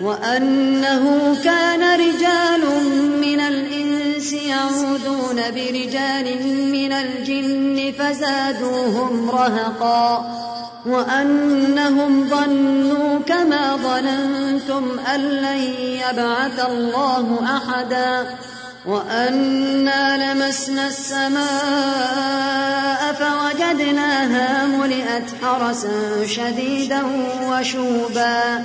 وأنه كان رجال من الإنس يعودون برجال من الجن فزادوهم رهقا وأنهم ظنوا كما ظننتم أن لن يبعث الله أحدا وأنا لمسنا السماء فوجدناها ملئت حرسا شديدا وشوبا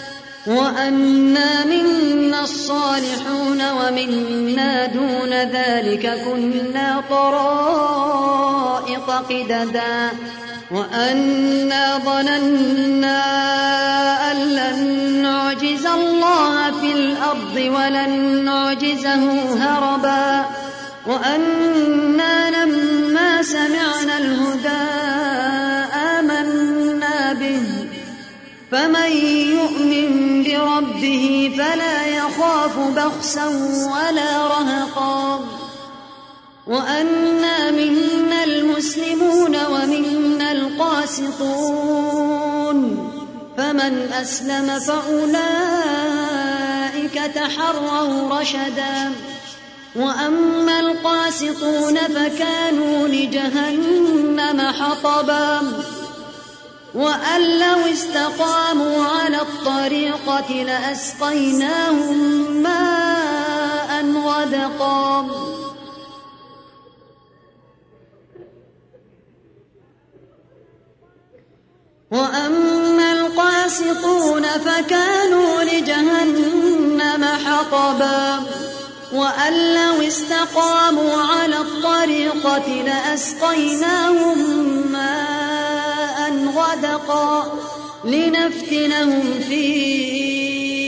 وأنا منا الصالحون ومنا دون ذلك كنا طرائق قددا. وأنا ظننا أن لن نعجز الله في الأرض ولن نعجزه هربا. وأنا لما سمعنا الهدى يخاف بخسا ولا رهقا. وأنا منا المسلمون ومنا القاسطون. فمن أسلم فأولئك تحروا رشدا. وأما القاسطون فكانوا لجهنم حطبا. وأن لو استقاموا على الطريقة لأسقيناهم ماء غدقا. وأما القاسطون فكانوا لجهنم حطبا. وأن لو استقاموا على الطريقة لأسقيناهم ماء غدقا لنفتنهم فيه.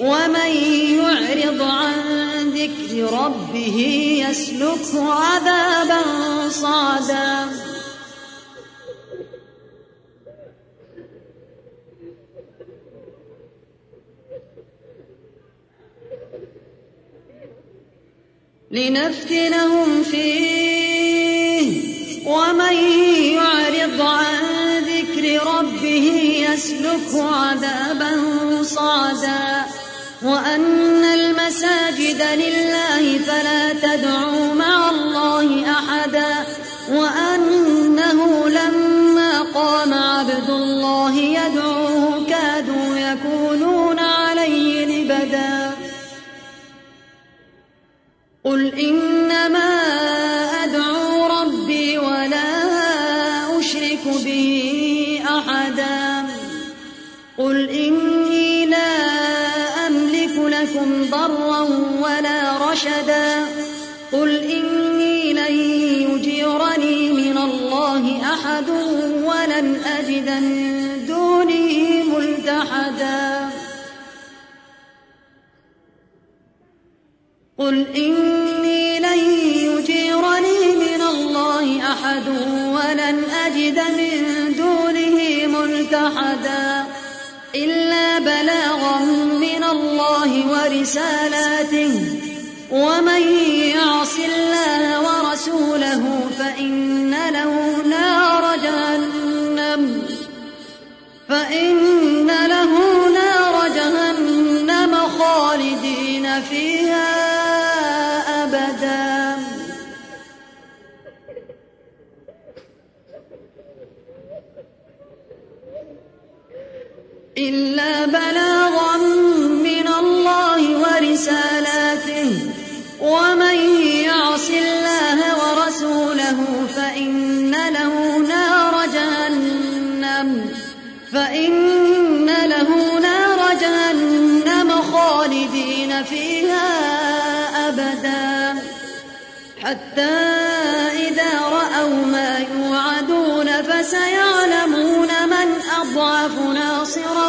ومن يعرض عن ذكر ربه يسلكه عذابا صعدا. لنفتنهم فيه. ومن يسلكه عذابا صعدا وأن المساجد لله فلا تدعوا مع الله أحدا وأنه لما قام عبد الله يدعوه كادوا يكونون عليه لبدا قل إنما لكم ضرا ولا رشدا قل إني لن يجيرني من الله أحد ولن أجد من دونه ملتحدا قل إني لن يجيرني من الله أحد ولن أجد من دونه ملتحدا إلا بلاغا من الله ورسالاته. ومن يعص الله ورسوله فإن له إلا بلاغا من الله ورسالاته. ومن يعص الله ورسوله فإن له نار جهنم. فإن له نار جهنم خالدين فيها أبدا. حتى إذا رأوا ما يوعدون فسيعلمون من أضعف ناصرا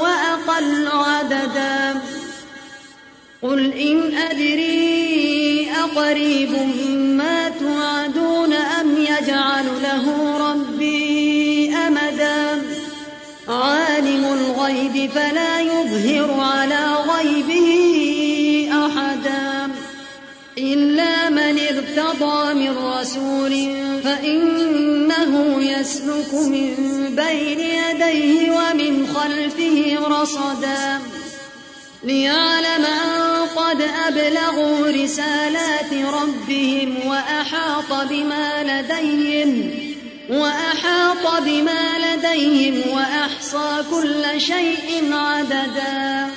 وأقل عددا. قل إن أدري أقريب ما توعدون أم يجعل له ربي أمدا. عالم الغيب فلا يظهر على غيبه أحدا. إلا من ارتضى من رسول يسلك من بين يديه ومن خلفه رصدا ليعلم أن قد أبلغوا رسالات ربهم وأحاط بما لديهم وأحاط بما لديهم وأحصى كل شيء عددا